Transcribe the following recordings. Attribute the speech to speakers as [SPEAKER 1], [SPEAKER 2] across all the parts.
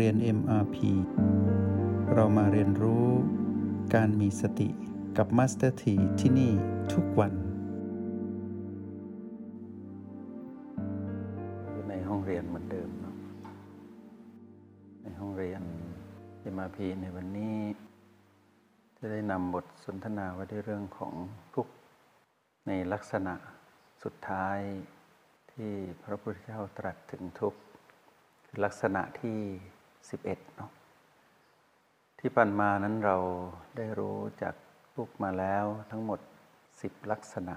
[SPEAKER 1] เรียน MRP เรามาเรียนรู้การมีสติกับ Master T ที่ที่นี่ทุกวัน
[SPEAKER 2] ในห้องเรียนเหมือนเดิมเนาะในห้องเรียน MRP ในวันนี้จะได้นำบทสนทนาไว้ด้วยเรื่องของทุกในลักษณะสุดท้ายที่พระพุทธเจ้าตรัสถึงทุกคือลักษณะที่ 11เนาะที่ผ่านมานั้นเราได้รู้จากทุกมาแล้วทั้งหมด 10 ลักษณะ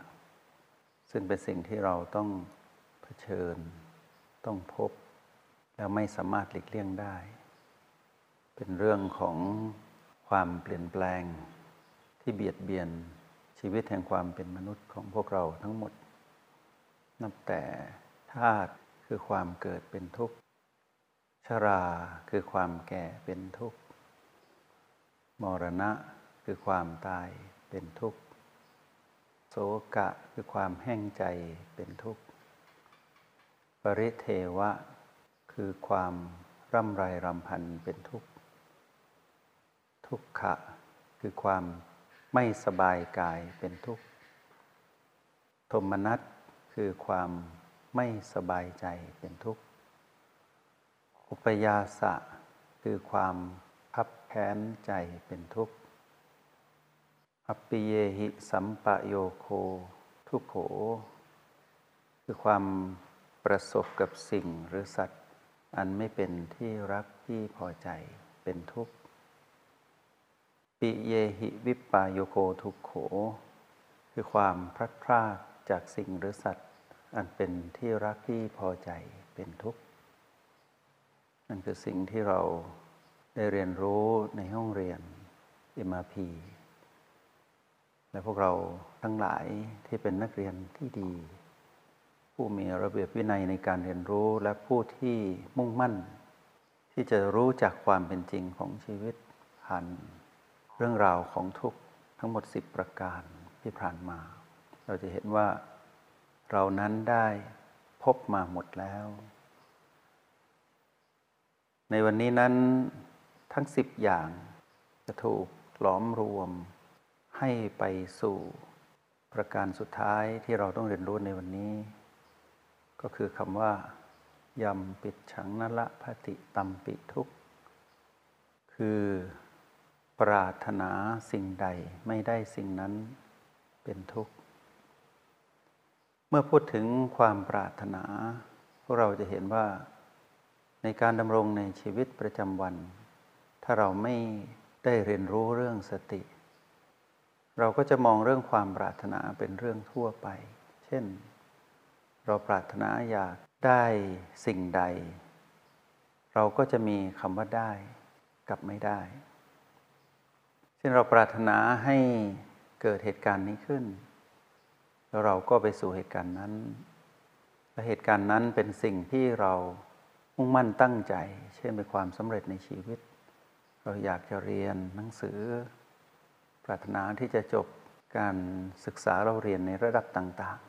[SPEAKER 2] ซึ่งเป็นสิ่งที่เราต้องเผชิญ ต้องพบ แล้วไม่สามารถหลีกเลี่ยงได้ เป็นเรื่องของความเปลี่ยนแปลง ที่เบียดเบียนชีวิตแห่งความเป็นมนุษย์ของพวกเราทั้งหมด นับแต่ธาตุคือความเกิดเป็นทุกข์ ชราคือความแก่เป็นทุกข์ มรณะคือความตายเป็นทุกข์ โสกะคือความแห้งใจเป็นทุกข์ ปริเทวะ คือความร่ำไรรำพันเป็นทุกข์ ทุกขะ คือความไม่สบายกายเป็นทุกข์โทมนัสคือความไม่สบายใจเป็นทุกข์ อุปยาสะคือความพับแค้นใจเป็นทุกข์อปปิเยหิสัมปะโยโค ทุกโข คือความประสบกับสิ่งหรือสัตว์ อันไม่เป็นที่รักที่พอใจเป็นทุกข์ปิเยหิวิปปาโยโคทุกโข คือความพลัดพรากจากสิ่งหรือสัตว์ อันเป็นที่รักที่พอใจเป็นทุกข์ นั่นคือสิ่งที่เราได้เรียนรู้ในห้องเรียน MRP และพวกเราทั้งหลายที่เป็นนักเรียนที่ดี ผู้มีระเบียบวินัยในการเรียนรู้และผู้ที่มุ่งมั่น ที่จะรู้จักความเป็นจริงของชีวิตผ่านเรื่องราวของทุกทั้งหมด 10 ประการที่ผ่านมา เราจะเห็นว่าเรานั้นได้พบมาหมดแล้ว ในวันนี้นั้นทั้ง10อย่าง จะถูกหลอมรวม ให้ไปสู่ประการสุดท้ายที่เราต้องเรียนรู้ในวันนี้ ก็คือคำว่ายำปิดฉังนละพติตัมปิทุก คือ ปรารถนาสิ่งใดไม่ได้สิ่งนั้นเป็นทุกข์ เมื่อพูดถึงความปรารถนา พวกเราจะเห็นว่า ในการดำรงในชีวิตประจำวัน ถ้าเราไม่ได้เรียนรู้เรื่องสติ เราก็จะมองเรื่องความปรารถนาเป็นเรื่องทั่วไป เช่น เราปรารถนาอยากได้สิ่งใด เราก็จะมีคำว่าได้กับไม่ได้ เช่นเราปรารถนาให้เกิดเหตุการณ์นี้ขึ้น แล้วเราก็ไปสู่เหตุการณ์นั้นและเหตุการณ์นั้นเป็นสิ่งที่เรา มุ่งมั่นตั้งใจ เช่นเป็นความสำเร็จในชีวิต เราอยากจะเรียนหนังสือ ปรารถนาที่จะจบการศึกษาเราเรียนในระดับต่าง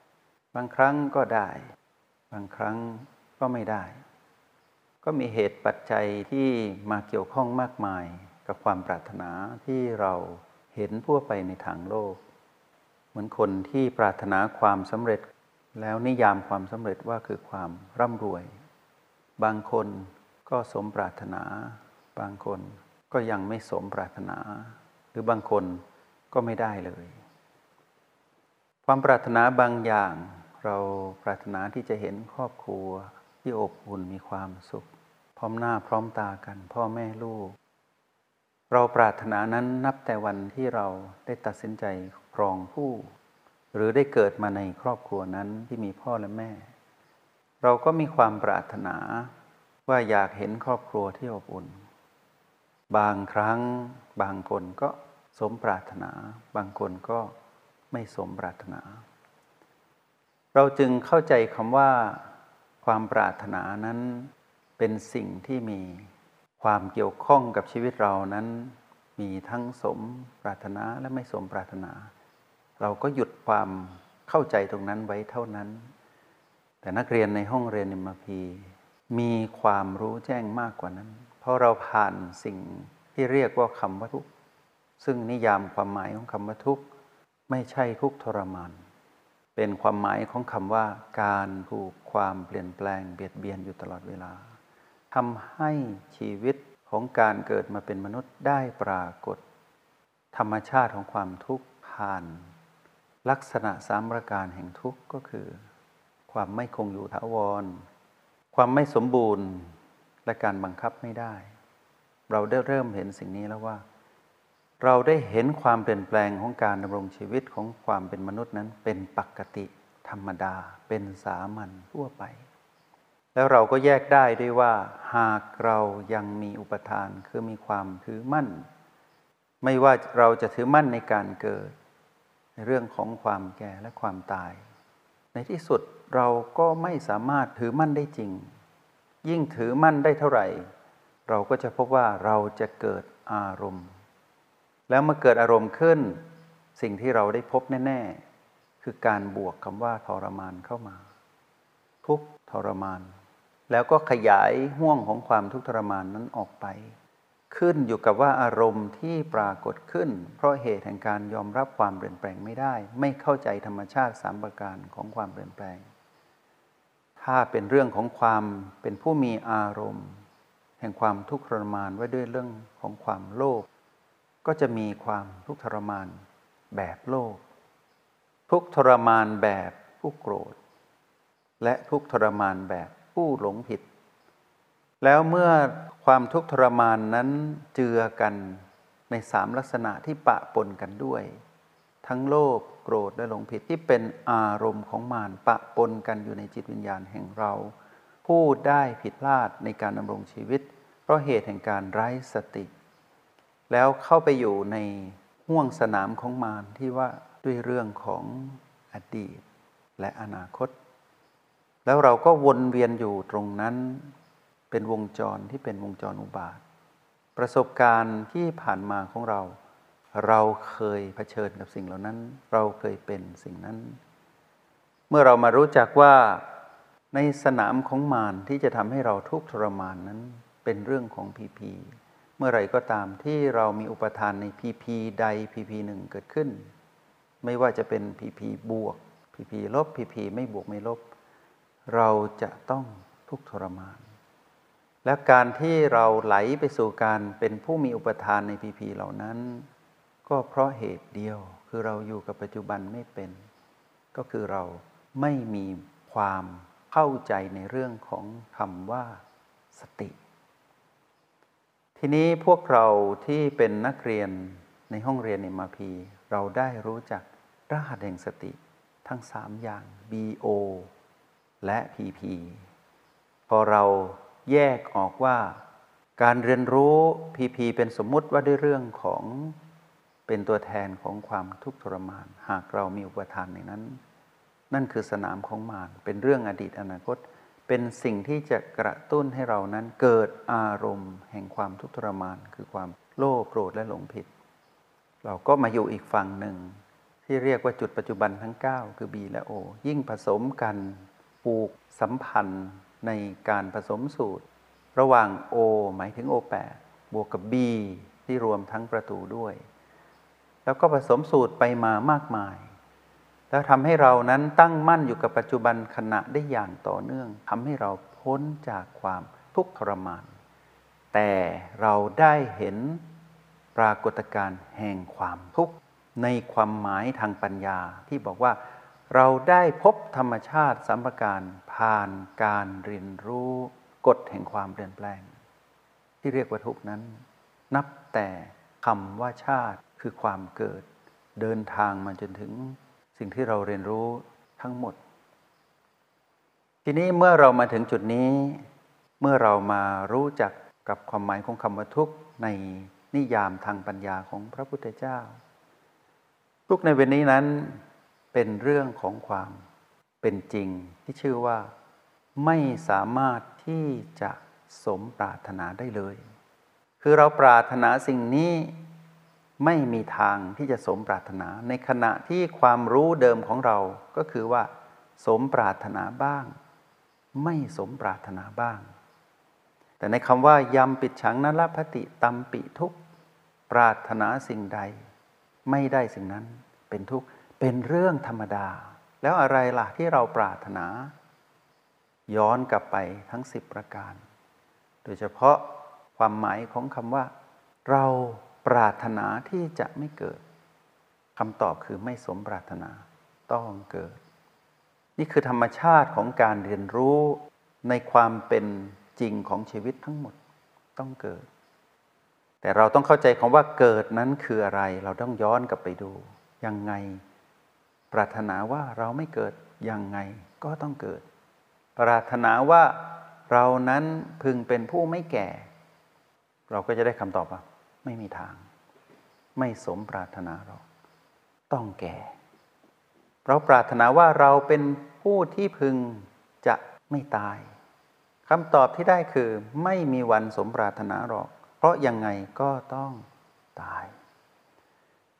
[SPEAKER 2] ๆ บางครั้งก็ได้ บางครั้งก็ไม่ได้ ก็มีเหตุปัจจัยที่มาเกี่ยวข้องมากมายกับความปรารถนาที่เราเห็นทั่วไปในทางโลก เหมือนคนที่ปรารถนาความสำเร็จแล้วนิยามความสำเร็จว่าคือความร่ำรวย บางคนก็สมปรารถนา บางคนก็ยังไม่สมปรารถนา หรือบางคนก็ไม่ได้เลย ความปรารถนาบางอย่าง เราปรารถนาที่จะเห็นครอบครัวที่อบอุ่นมีความสุข พร้อมหน้าพร้อมตากัน พ่อแม่ลูก เราปรารถนานั้นนับแต่วันที่เราได้ตัดสินใจครองผู้ หรือได้เกิดมาในครอบครัวนั้นที่มีพ่อและแม่ เราก็มีความปรารถนาว่าอยากเห็นครอบครัวที่อบอุ่น บางครั้งบางคนก็สมปรารถนา บางคนก็ไม่สมปรารถนา เราจึงเข้าใจคำว่า ความปรารถนานั้นเป็นสิ่งที่มีความเกี่ยวข้องกับชีวิตเรานั้น มีทั้งสมปรารถนาและไม่สมปรารถนา เราก็หยุดความเข้าใจตรงนั้นไว้เท่านั้น แต่นักเรียนในห้องเรียนนิมพีมีความรู้แจ้งมากกว่านั้น เพราะเราผ่านสิ่งที่เรียกว่าคำว่าทุกข์ซึ่งนิยามความหมายของคำว่าทุกข์ไม่ใช่ทุกข์ทรมาน เป็นความหมายของคำว่าการถูกความเปลี่ยนแปลงเบียดเบียนอยู่ตลอดเวลาทำให้ชีวิตของการเกิดมาเป็นมนุษย์ได้ปรากฏ ธรรมชาติของความทุกข์ผ่าน ลักษณะสามประการแห่งทุกข์ก็คือ ความไม่คงอยู่ถาวร ความไม่สมบูรณ์และการบังคับไม่ได้ เราได้เริ่มเห็นสิ่งนี้แล้วว่า เราได้เห็นความเปลี่ยนแปลงของการดำรงชีวิตของความเป็นมนุษย์นั้นเป็นปกติธรรมดาเป็นสามัญทั่วไป แล้วเราก็แยกได้ด้วยว่า หากเรายังมีอุปทานคือมีความถือมั่น ไม่ว่าเราจะถือมั่นในการเกิด ในเรื่องของความแก่และความตาย ในที่สุด เราก็ไม่สามารถถือมั่นได้จริง ยิ่งถือมั่นได้เท่าไหร่ เราก็จะพบว่าเราจะเกิดอารมณ์ แล้วเมื่อเกิดอารมณ์ขึ้น สิ่งที่เราได้พบแน่ ๆ คือการบวกคำว่าทรมานเข้ามา ทุกทรมาน แล้วก็ขยายห่วงของความทุกข์ทรมานนั้นออกไป ขึ้นอยู่กับว่าอารมณ์ที่ปรากฏขึ้น เพราะเหตุแห่งการยอมรับความเปลี่ยนแปลงไม่ได้ ไม่เข้าใจธรรมชาติสามประการของความเปลี่ยนแปลง ถ้าเป็นเรื่องของความเป็นผู้มีอารมณ์ แห่งความทุกข์ทรมานไว้ด้วยเรื่องของความโลภก็จะมีความทุกข์ทรมานแบบโลภทุกข์ทรมานแบบผู้โกรธ และทุกข์ทรมานแบบผู้หลงผิด แล้วเมื่อความทุกข์ทรมานนั้นเจือกันในสามลักษณะที่ปะปนกันด้วย ทั้งโลภโกรธและหลงผิดที่เป็นอารมณ์ของมารปะปนกันอยู่ในจิตวิญญาณแห่งเรา ผู้ได้ผิดพลาดในการดำรงชีวิต เพราะเหตุแห่งการไร้สติ แล้วเข้าไปอยู่ในห่วงสนามของมารที่ว่าด้วยเรื่องของอดีตและอนาคต แล้วเราก็วนเวียนอยู่ตรงนั้น เป็นวงจรที่เป็นวงจรอุบาท ประสบการณ์ที่ผ่านมาของเรา เราเคยเผชิญกับสิ่งเหล่านั้น เราเคยเป็นสิ่งนั้น เมื่อเรามารู้จักว่าในสนามของมารที่จะทำให้เราทุกข์ทรมานนั้น เป็นเรื่องของพีพีเมื่อไรก็ตามที่เรามีอุปาทานในพีพีใดพีพีหนึ่งเกิดขึ้น ไม่ว่าจะเป็นพีพีบวกพีพีลบพีพีไม่บวกไม่ลบ เราจะต้องทุกข์ทรมาน และการที่เราไหลไปสู่การเป็นผู้มีอุปาทานในพีพีเหล่านั้น ก็เพราะเหตุเดียวคือเราอยู่กับปัจจุบันไม่เป็น ก็คือเราไม่มีความเข้าใจในเรื่องของคำว่าสติ ทีนี้พวกเราที่เป็นนักเรียนในห้องเรียนในมาพีเราได้รู้จักรหัสแห่งสติทั้งสามอย่าง BO และ PP พอเราแยกออกว่า การเรียนรู้ PP เป็นสมมุติว่าด้วยเรื่องของ เป็นตัวแทนของความทุกข์ทรมาน หากเรามีอุปทานในนั้น นั่นคือสนามของมารเป็นเรื่องอดีตอนาคต เป็นสิ่งที่จะกระตุ้นให้เรานั้นเกิดอารมณ์แห่งความทุกข์ทรมาน คือความโลภโกรธและหลงผิด เราก็มาอยู่อีกฝั่งหนึ่ง ที่เรียกว่าจุดปัจจุบันทั้ง 9 คือ B และ O ยิ่งผสมกันปลูกสัมพันธ์ในการผสมสูตร ระหว่าง O หมายถึง O8 บวกกับ B ที่รวมทั้งประตูด้วย แล้วก็ผสมสูตรไปมามากมาย แล้วทำให้เรานั้นตั้งมั่นอยู่กับปัจจุบันขณะได้อย่างต่อเนื่องทำให้เราพ้นจากความทุกข์ทรมาน แต่เราได้เห็นปรากฏการณ์แห่งความทุกข์ในความหมายทางปัญญาที่บอกว่าเราได้พบธรรมชาติสัมปการผ่านการเรียนรู้กฎแห่งความเปลี่ยนแปลง ที่เรียกว่าทุกนั้น นับแต่คำว่าชาติ คือความเกิด เดินทางมาจนถึงสิ่งที่เราเรียนรู้ทั้งหมด ทีนี้เมื่อเรามาถึงจุดนี้ เมื่อเรามารู้จักกับความหมายของคำว่าทุกข์ในนิยามทางปัญญาของพระพุทธเจ้า ทุกในเวลนี้นั้นเป็นเรื่องของความเป็นจริงที่ชื่อว่า ไม่สามารถที่จะสมปรารถนาได้เลย คือเราปรารถนาสิ่งนี้ ไม่มีทางที่จะสมปรารถนา ในขณะที่ความรู้เดิมของเราก็คือว่า สมปรารถนาบ้าง ไม่สมปรารถนาบ้าง แต่ในคำว่ายำปิดฉังนัละพติตัมปิทุกปรารถนาสิ่งใด ไม่ได้สิ่งนั้นเป็นทุกข์เป็นเรื่องธรรมดา แล้วอะไรล่ะที่เราปรารถนา ย้อนกลับไปทั้งสิบประการ โดยเฉพาะความหมายของคำว่า เรา ปรารถนาที่จะไม่เกิดคำตอบคือไม่สมปรารถนาต้องเกิด นี่คือธรรมชาติของการเรียนรู้ในความเป็นจริงของชีวิตทั้งหมดต้องเกิด แต่เราต้องเข้าใจคำว่าเกิดนั้นคืออะไร เราต้องย้อนกลับไปดู ยังไง ปรารถนาว่าเราไม่เกิดยังไงก็ต้องเกิด ปรารถนาว่าเรานั้นพึงเป็นผู้ไม่แก่ เราก็จะได้คำตอบว่า ไม่มีทาง ไม่สมปรารถนาเราต้องแก่เราปรารถนาว่าเราเป็นผู้ที่พึงจะไม่ตายคำตอบที่ได้คือไม่มีวันสมปรารถนาหรอก เพราะยังไงก็ต้องตาย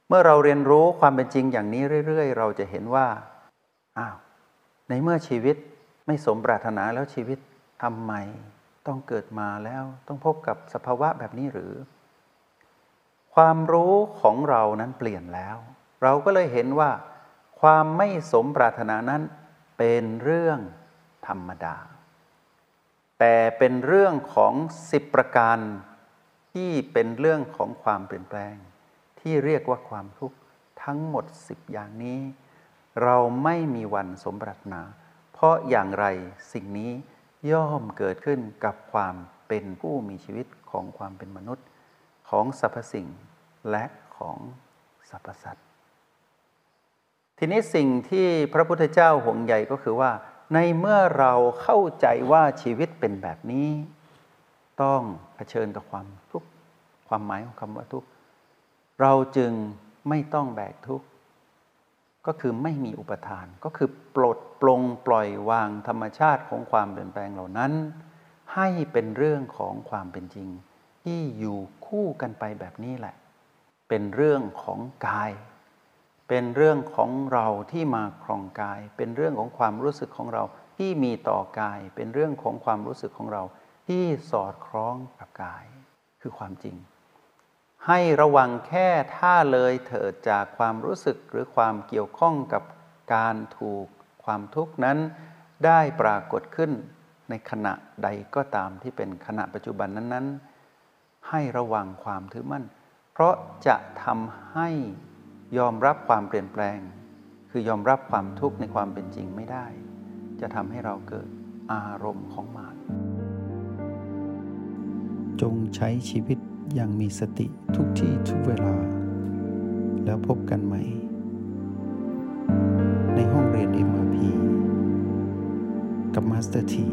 [SPEAKER 2] เมื่อเราเรียนรู้ความเป็นจริงอย่างนี้เรื่อย ๆ เราจะเห็นว่าอ้าวในเมื่อชีวิตไม่สมปรารถนาแล้วชีวิตทำไม ต้องเกิดมาแล้วต้องพบกับสภาวะแบบนี้หรือ ความรู้ของเรานั้นเปลี่ยนแล้ว เราก็เลยเห็นว่า ความไม่สมปรารถนานั้นเป็นเรื่องธรรมดา แต่เป็นเรื่องของสิบประการที่เป็นเรื่องของความเปลี่ยนแปลง ที่เรียกว่าความทุกข์ทั้งหมดสิบอย่างนี้ เราไม่มีวันสมปรารถนา เพราะอย่างไรสิ่งนี้ย่อมเกิดขึ้นกับความเป็นผู้มีชีวิตของความเป็นมนุษย์ ของสรรพสิ่งและของสรรพสัตว์ ทีนี้สิ่งที่พระพุทธเจ้าห่วงใยก็คือว่า ในเมื่อเราเข้าใจว่าชีวิตเป็นแบบนี้ ต้องเผชิญกับความทุกข์ความหมายของคำว่าทุกข์เราจึงไม่ต้องแบกทุกข์ก็คือไม่มีอุปทานก็คือปลดปลงปล่อยวางธรรมชาติของความเปลี่ยนแปลงเหล่านั้น ให้เป็นเรื่องของความเป็นจริง ที่อยู่คู่กันไปแบบนี้แหละ เป็นเรื่องของกาย เป็นเรื่องของเราที่มาครองกาย เป็นเรื่องของความรู้สึกของเราที่มีต่อกาย เป็นเรื่องของความรู้สึกของเรา ที่สอดคล้องกับกาย คือความจริง ให้ระวังแค่ถ้าเลยเถิดจากความรู้สึกหรือความเกี่ยวข้องกับการถูกความทุกข์นั้นได้ปรากฏขึ้นในขณะใดก็ตามที่เป็นขณะปัจจุบันนั้นๆ ให้ระวังความถือมั่น เพราะจะทำให้ยอมรับความเปลี่ยนแปลง คือยอมรับความทุกข์ในความเป็นจริงไม่ได้ จะทำให้เราเกิดอารมณ์ของมาร
[SPEAKER 1] จงใช้ชีวิตอย่างมีสติทุกที่ทุกเวลา แล้วพบกันใหม ในห้องเรียน MRP กับมาสเตอร์ที